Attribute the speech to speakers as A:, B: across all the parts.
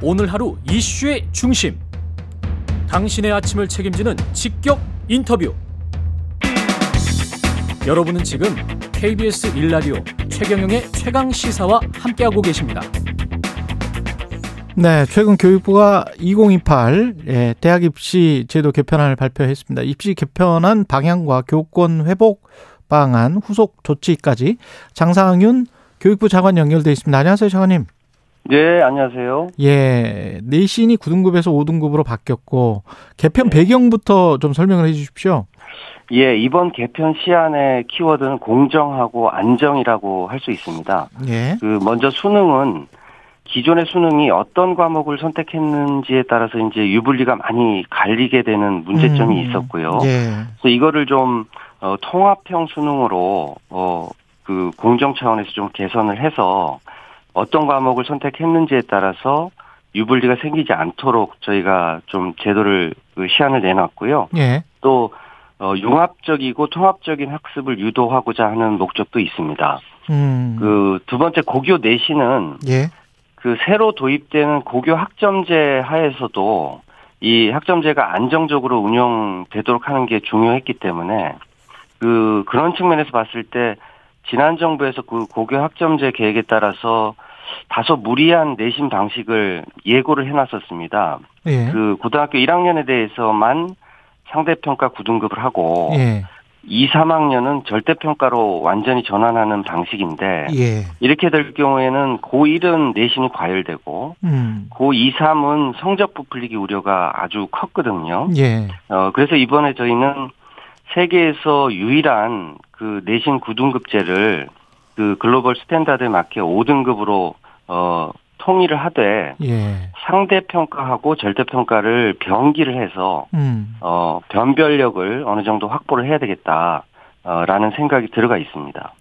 A: 오늘 하루 이슈의 중심. 당신의 아침을 책임지는 직격 인터뷰. 여러분은 지금 KBS 일라디오 최경영의 최강 시사와 함께하고 계십니다.
B: 네, 최근 교육부가 2028 예, 대학 입시 제도 개편안을 발표했습니다. 입시 개편안 방향과 교권 회복 방안 후속 조치까지 장상윤 교육부 장관 연결돼 있습니다. 안녕하세요, 장관님.
C: 네, 안녕하세요.
B: 예, 내신이 9등급에서 5등급으로 바뀌었고 개편 배경부터 좀 설명을 해 주십시오.
C: 예, 이번 개편 시안의 키워드는 공정하고 안정이라고 할 수 있습니다.
B: 예,
C: 그 먼저 수능은 기존의 수능이 어떤 과목을 선택했는지에 따라서 이제 유불리가 많이 갈리게 되는 문제점이
B: 음,
C: 있었고요.
B: 예,
C: 그래서 이거를 좀 어, 통합형 수능으로 어, 그 공정 차원에서 좀 개선을 해서 어떤 과목을 선택했는지에 따라서 유불리가 생기지 않도록 저희가 좀 제도를 그 시안을 내놨고요.
B: 예,
C: 또 어, 융합적이고 통합적인 학습을 유도하고자 하는 목적도 있습니다.
B: 음,
C: 그두 번째 고교 내신은
B: 예,
C: 그 새로 도입되는 고교 학점제 하에서도 이 학점제가 안정적으로 운영되도록 하는 게 중요했기 때문에 그 그런 측면에서 봤을 때 지난 정부에서 그 고교 학점제 계획에 따라서 다소 무리한 내신 방식을 예고를 해놨었습니다.
B: 예,
C: 그 고등학교 1학년에 대해서만 상대평가 9등급을 하고
B: 예,
C: 2, 3학년은 절대평가로 완전히 전환하는 방식인데
B: 예,
C: 이렇게 될 경우에는 고1은 내신이 과열되고
B: 음,
C: 고2, 3은 성적 부풀리기 우려가 아주 컸거든요.
B: 예,
C: 어, 그래서 이번에 저희는 세계에서 유일한 그 내신 9등급제를 그 global standard에 맞게 5등급으로 어, 통일을 하되
B: 예,
C: 상대 평가하고 절대 평가를 병기를 해서
B: 음,
C: 어, 변별력을 어느 정도 확보를 해야 되겠다. 어, 라는 생각이 들어가 있습니다.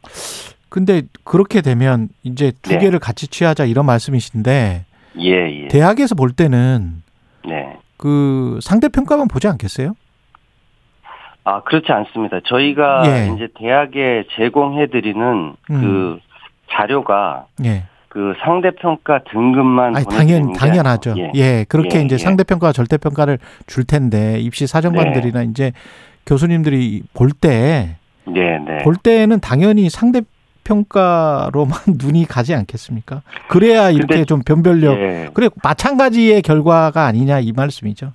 B: 근데 그렇게 되면 이제 두
C: 네.
B: 개를 같이 취하자 이런 말씀이신데
C: 예, 예.
B: 대학에서 볼 때는
C: 네.
B: 그 상대 평가만 보지 않겠어요?
C: 아, 그렇지 않습니다. 저희가
B: 예.
C: 이제 대학에 제공해드리는 그
B: 음.
C: 자료가
B: 예.
C: 그 상대평가 등급만
B: 아니 당연
C: 게
B: 당연하죠.
C: 아니고,
B: 예. 그렇게
C: 예,
B: 이제
C: 예.
B: 상대 평가와 절대 평가를 줄 텐데 입시 사정관들이나 이제 교수님들이 볼때볼
C: 네, 네.
B: 때는 당연히 상대 평가로만 눈이 가지 않겠습니까? 그래야 이렇게
C: 근데-
B: 좀 변별력
C: 예.
B: 그래 마찬가지의 결과가 아니냐 이 말씀이죠.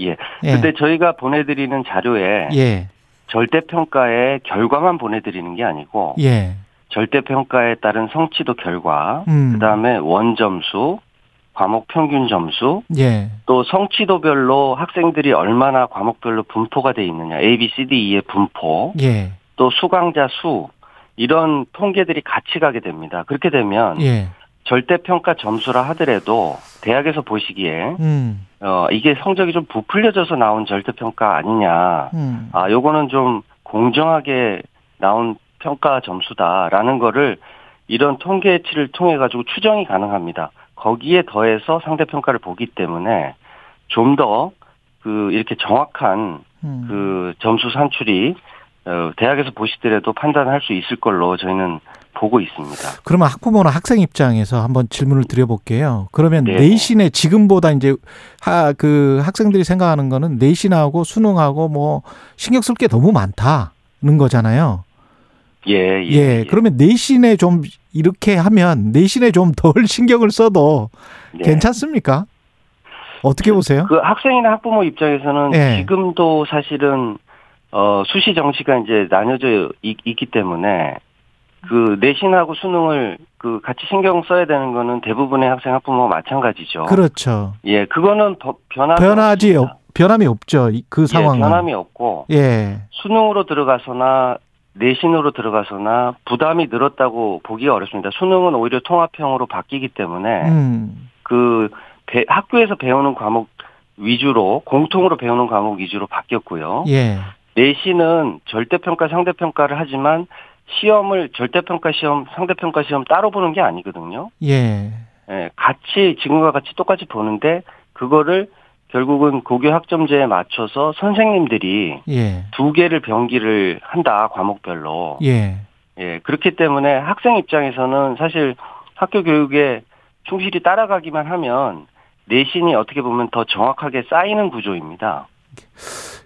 C: 예.
B: 예.
C: 근데 저희가 보내드리는 자료에
B: 예.
C: 절대 평가의 결과만 보내드리는 게 아니고
B: 예.
C: 절대 평가에 따른 성취도 결과,
B: 음.
C: 그 다음에 원 점수, 과목 평균 점수,
B: 예.
C: 또 성취도별로 학생들이 얼마나 과목별로 분포가 돼 있느냐, A, B, C, D, E의 분포,
B: 예.
C: 또 수강자 수, 이런 통계들이 같이 가게 됩니다. 그렇게 되면
B: 예.
C: 절대 평가 점수라 하더라도 대학에서 보시기에
B: 음.
C: 어 이게 성적이 좀 부풀려져서 나온 절대 평가 아니냐.
B: 음.
C: 아 요거는 좀 공정하게 나온 평가 점수다라는 거를 이런 통계치를 통해 가지고 추정이 가능합니다. 거기에 더해서 상대 평가를 보기 때문에 좀 더 그 이렇게 정확한
B: 음.
C: 그 점수 산출이 어, 대학에서 보시더라도 판단할 수 있을 걸로 저희는 보고 있습니다.
B: 그러면 학부모나 학생 입장에서 한번 질문을 드려볼게요. 그러면
C: 네.
B: 내신에 지금보다 이제 하, 그 학생들이 생각하는 거는 내신하고 수능하고 뭐 신경 쓸 게 너무 많다는 거잖아요.
C: 예, 예.
B: 예. 그러면 내신에 좀 이렇게 하면 내신에 좀 덜 신경을 써도
C: 네.
B: 괜찮습니까? 어떻게 보세요?
C: 그 학생이나 학부모 입장에서는
B: 예.
C: 지금도 사실은 어 수시 정시가 이제 나뉘어져 있, 기 때문에 그 내신하고 수능을 그 같이 신경 써야 되는 거는 대부분의 학생 학부모가 마찬가지죠.
B: 그렇죠.
C: 예, 그거는 버- 변함이
B: 변하지. 없, 변함이 없죠. 이- 그
C: 예,
B: 상황은.
C: 변함이 없고
B: 예.
C: 수능으로 들어가서나 내신으로 들어가서나 부담이 늘었다고 보기가 어렵습니다. 수능은 오히려 통합형으로 바뀌기 때문에
B: 음.
C: 그 배- 학교에서 배우는 과목 위주로 공통으로 배우는 과목 위주로 바뀌었고요.
B: 예.
C: 내신은 절대평가 상대평가를 하지만 시험을 절대평가 시험 상대평가 시험 따로 보는 게 아니거든요.
B: 예.
C: 예, 같이 지금과 같이 똑같이 보는데 그거를 결국은 고교 학점제에 맞춰서 선생님들이
B: 예.
C: 두 개를 병기를 한다 과목별로.
B: 예.
C: 예, 그렇기 때문에 학생 입장에서는 사실 학교 교육에 충실히 따라가기만 하면 내신이 어떻게 보면 더 정확하게 쌓이는 구조입니다.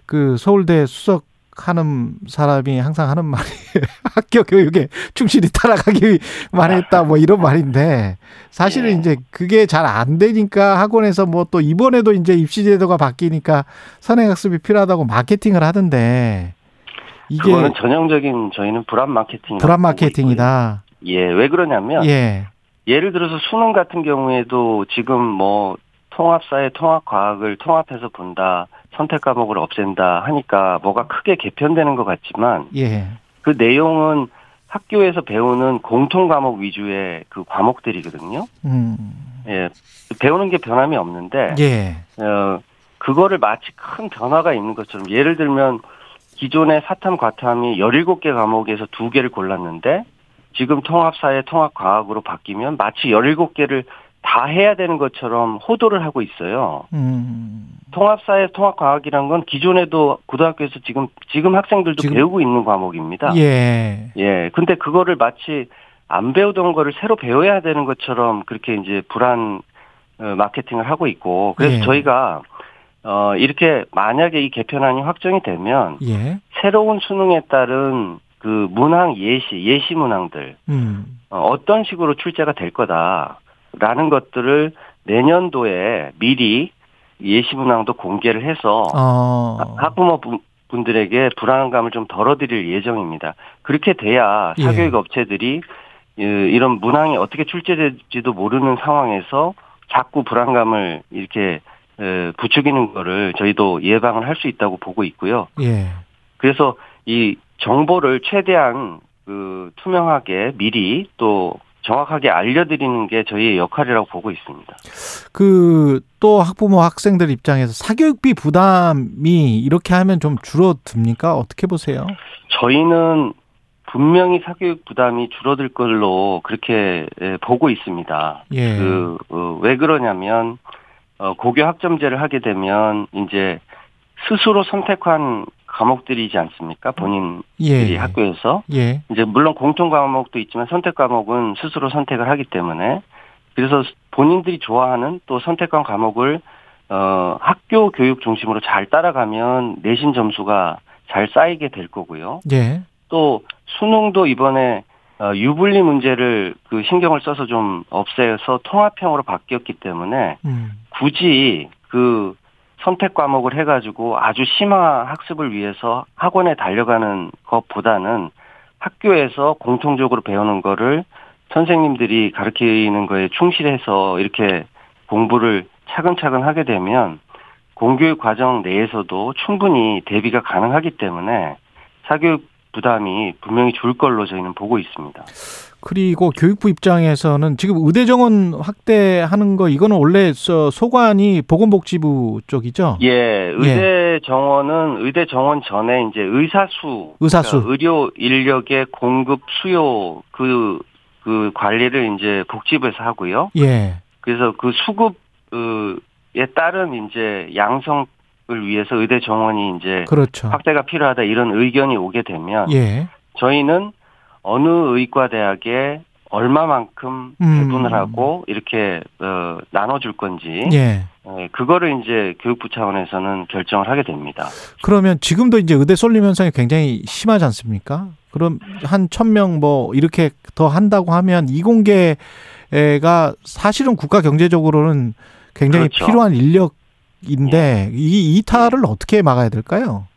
B: 그 서울대 수석 하는 사람이 항상 하는 말이 학교 교육에 충실히 따라가기만 했다 뭐 이런 말인데 사실은
C: 예.
B: 이제 그게 잘 안 되니까 학원에서 뭐 또 이번에도 이제 입시 제도가 바뀌니까 선행학습이 필요하다고 마케팅을 하던데 이게
C: 그거는 전형적인 저희는 불안 마케팅.
B: 불안 마케팅이다.
C: 예, 왜 그러냐면
B: 예.
C: 예를 들어서 수능 같은 경우에도 지금 뭐 통합사회 통합과학을 통합해서 본다. 선택 과목을 없앤다 하니까 뭐가 크게 개편되는 것 같지만
B: 예.
C: 그 내용은 학교에서 배우는 공통 과목 위주의 그 과목들이거든요.
B: 음.
C: 예. 배우는 게 변함이 없는데
B: 예.
C: 어 그거를 마치 큰 변화가 있는 것처럼 예를 들면 기존의 사탐 과탐이 17개 과목에서 2개를 골랐는데 지금 통합사회 통합과학으로 바뀌면 마치 17개를 다 해야 되는 것처럼 호도를 하고 있어요.
B: 음.
C: 통합사회 통합과학이란 건 기존에도 고등학교에서 지금 지금 학생들도
B: 지금-
C: 배우고 있는 과목입니다.
B: 예.
C: 예. 근데 그거를 마치 안 배우던 거를 새로 배워야 되는 것처럼 그렇게 이제 불안 어, 마케팅을 하고 있고 그래서
B: 예.
C: 저희가 어 이렇게 만약에 이 개편안이 확정이 되면
B: 예.
C: 새로운 수능에 따른 그 문항 예시 예시 문항들
B: 음.
C: 어, 어떤 식으로 출제가 될 거다 라는 것들을 내년도에 미리 예시 문항도 공개를 해서
B: 어.
C: 학부모 분- 분들에게 불안감을 좀 덜어드릴 예정입니다. 그렇게 돼야
B: 예.
C: 사교육 업체들이 이- 이런 문항이 어떻게 출제될지도 모르는 상황에서 자꾸 불안감을 이렇게 에, 부추기는 거를 저희도 예방을 할 수 있다고 보고 있고요.
B: 예.
C: 그래서 이 정보를 최대한 그 투명하게 미리 또 정확하게 알려드리는 게 저희의 역할이라고 보고 있습니다.
B: 그 또 학부모 학생들 입장에서 사교육비 부담이 이렇게 하면 좀 줄어듭니까? 어떻게 보세요?
C: 저희는 분명히 사교육 부담이 줄어들 걸로 그렇게 에, 보고 있습니다.
B: 예.
C: 그, 어, 왜 그러냐면, 어, 고교 학점제를 하게 되면, 이제, 스스로 선택한 과목들이지 않습니까? 본인들이
B: 예.
C: 학교에서.
B: 예.
C: 이제, 물론 공통 과목도 있지만 선택 과목은 스스로 선택을 하기 때문에, 그래서 본인들이 좋아하는 또 선택한 과목을, 어, 학교 교육 중심으로 잘 따라가면 내신 점수가 잘 쌓이게 될 거고요.
B: 예.
C: 또 수능도 이번에 어, 유불리 문제를 그 신경을 써서 좀 없애서 통합형으로 바뀌었기 때문에
B: 음.
C: 굳이 그 선택 과목을 해가지고 아주 심화 학습을 위해서 학원에 달려가는 것보다는 학교에서 공통적으로 배우는 거를 선생님들이 가르치는 거에 충실해서 이렇게 공부를 차근차근 하게 되면 공교육 과정 내에서도 충분히 대비가 가능하기 때문에 사교육 부담이 분명히 줄 걸로 저희는 보고 있습니다.
B: 그리고 교육부 입장에서는 지금 의대 정원 확대하는 거 이거는 원래 저 소관이 보건복지부 쪽이죠.
C: 예, 의대 정원은 의대 정원 전에 이제 의사수,
B: 의사수.
C: 그러니까 의료 인력의 공급 수요 그, 그 관리를 이제 복지부에서 하고요.
B: 예.
C: 그래서 그 수급 에 따른 이제 양성 을 위해서 의대 정원이 이제
B: 그렇죠.
C: 확대가 필요하다 이런 의견이 오게 되면
B: 예.
C: 저희는 어느 의과 대학에 얼마만큼
B: 음.
C: 배분을 하고 이렇게 어, 나눠줄 건지
B: 예.
C: 예, 그거를 이제 교육부 차원에서는 결정을 하게 됩니다.
B: 그러면 지금도 이제 의대 쏠림 현상이 굉장히 심하지 않습니까? 그럼 한 천 명 뭐 이렇게 더 한다고 하면 이공계가 사실은 국가 경제적으로는 굉장히
C: 그렇죠.
B: 필요한 인력 인데 이 이탈을 어떻게 막아야 될까요?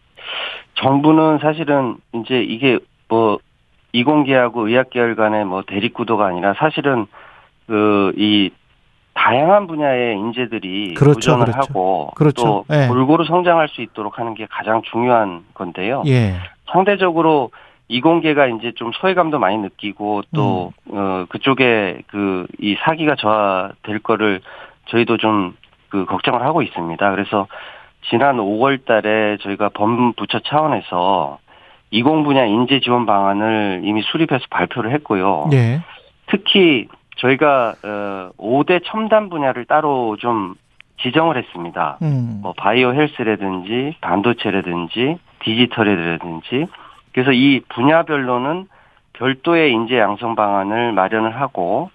C: 정부는 사실은 이제 이게 뭐 이공계하고 의학계열 간의 뭐 대립구도가 아니라 사실은 그 이 다양한 분야의 인재들이
B: 그렇죠,
C: 도전을
B: 그렇죠.
C: 하고
B: 그렇죠.
C: 또
B: 예.
C: 골고루 성장할 수 있도록 하는 게 가장 중요한 건데요.
B: 예.
C: 상대적으로 이공계가 이제 좀 소외감도 많이 느끼고 또
B: 음.
C: 어, 그쪽에 그 이 사기가 저하될 거를 저희도 좀 그 걱정을 하고 있습니다. 그래서 지난 5월 달에 저희가 법무부처 차원에서 이공 분야 인재 지원 방안을 이미 수립해서 발표를 했고요.
B: 예.
C: 특히 저희가 어 5대 첨단 분야를 따로 좀 지정을 했습니다.
B: 음.
C: 뭐 바이오 헬스라든지 반도체라든지 디지털이라든지 그래서 이 분야별로는 별도의 인재 양성 방안을 마련을 하고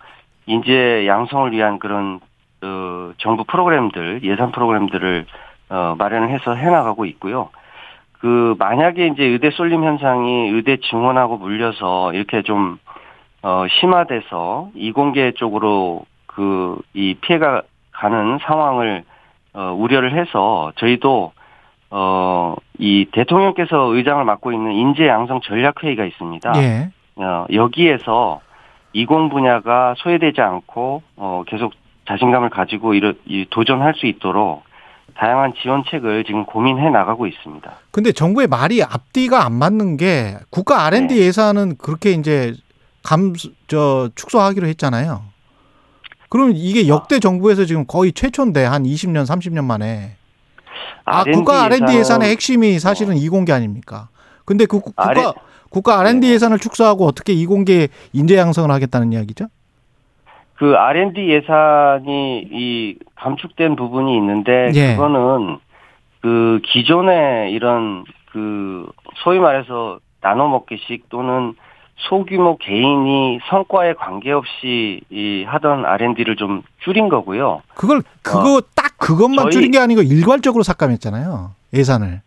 C: 인재 양성을 위한 그런 어, 정부 프로그램들 예산 프로그램들을 어, 마련을 해서 해나가고 있고요. 그 만약에 이제 의대 쏠림 현상이 의대 증원하고 물려서 이렇게 좀 어, 심화돼서 이공계 쪽으로 그 이 피해가 가는 상황을 어, 우려를 해서 저희도 어, 이 대통령께서 의장을 맡고 있는 인재 양성 전략 회의가 있습니다.
B: 예.
C: 어, 여기에서 이공 분야가 소외되지 않고 어, 계속 자신감을 가지고 이르, 이 도전할 수 있도록 다양한 지원책을 지금 고민해 나가고 있습니다.
B: 근데 정부의 말이 앞뒤가 안 맞는 게 국가 R&D
C: 네.
B: 예산은 그렇게 이제 감, 저, 축소하기로 했잖아요. 그럼 이게 역대 정부에서 지금 거의 최초인데 한 20년, 30년 만에. 아,
C: R&D
B: 국가 R&D 예산의 핵심이 사실은 이공계 아닙니까? 근데 그 국-
C: R-
B: 국가 국가 R&D
C: 네.
B: 예산을 축소하고 어떻게 이공계 인재 양성을 하겠다는 이야기죠?
C: 그 R&D 예산이 이 감축된 부분이 있는데
B: 예.
C: 그거는 그 기존의 이런 그 소위 말해서 나눠 먹기식 또는 소규모 개인이 성과에 관계없이 이 하던 R&D를 좀 줄인 거고요.
B: 그걸 그거 딱 그것만
C: 어.
B: 줄인 게 아니고 일괄적으로 삭감했잖아요. 예산을.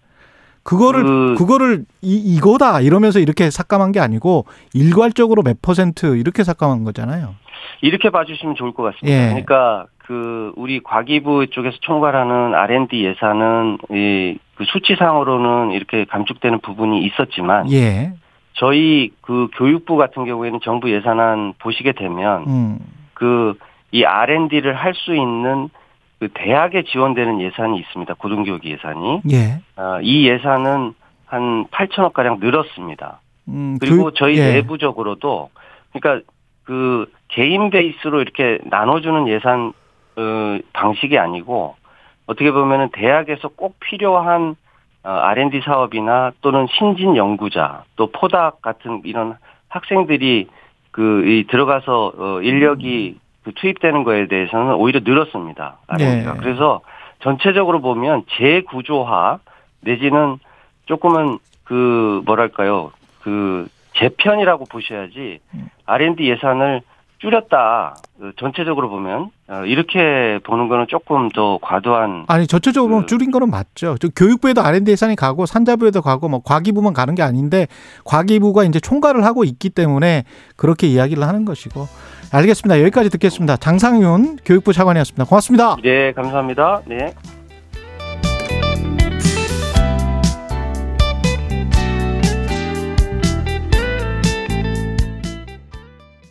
B: 그거를
C: 그-
B: 그, 거를 이, 이거다 이러면서 이렇게 삭감한 게 아니고 일괄적으로 몇 퍼센트 이렇게 삭감한 거잖아요.
C: 이렇게 봐주시면 좋을 것 같습니다.
B: 예.
C: 그러니까 그 우리 과기부 쪽에서 총괄하는 R&D 예산은 이 그 수치상으로는 이렇게 감축되는 부분이 있었지만
B: 예.
C: 저희 그 교육부 같은 경우에는 정부 예산안 보시게 되면
B: 음.
C: 그이 R&D를 할 수 있는 그 대학에 지원되는 예산이 있습니다. 고등교육 예산이
B: 예.
C: 어, 이 예산은 한 8천억 가량 늘었습니다.
B: 음,
C: 그리고
B: 교육-
C: 저희
B: 예.
C: 내부적으로도 그러니까 그 개인 베이스로 이렇게 나눠주는 예산 어, 방식이 아니고 어떻게 보면은 대학에서 꼭 필요한 어, R&D 사업이나 또는 신진 연구자 또 포닥 같은 이런 학생들이 그 이 들어가서 어, 인력이 그 투입되는 거에 대해서는 오히려 늘었습니다.
B: 네.
C: 그래서 전체적으로 보면 재구조화 내지는 조금은 그 뭐랄까요 그 재편이라고 보셔야지 R&D 예산을 줄였다 어, 전체적으로 보면 어, 이렇게 보는 거는 조금 더 과도한
B: 아니 전체적으로
C: 그-
B: 줄인 거는 맞죠. 저 교육부에도 R&D 예산이 가고 산자부에도 가고 뭐 과기부만 가는 게 아닌데 과기부가 이제 총괄을 하고 있기 때문에 그렇게 이야기를 하는 것이고 알겠습니다. 여기까지 듣겠습니다. 장상윤 교육부 차관이었습니다. 고맙습니다.
C: 네 감사합니다 네.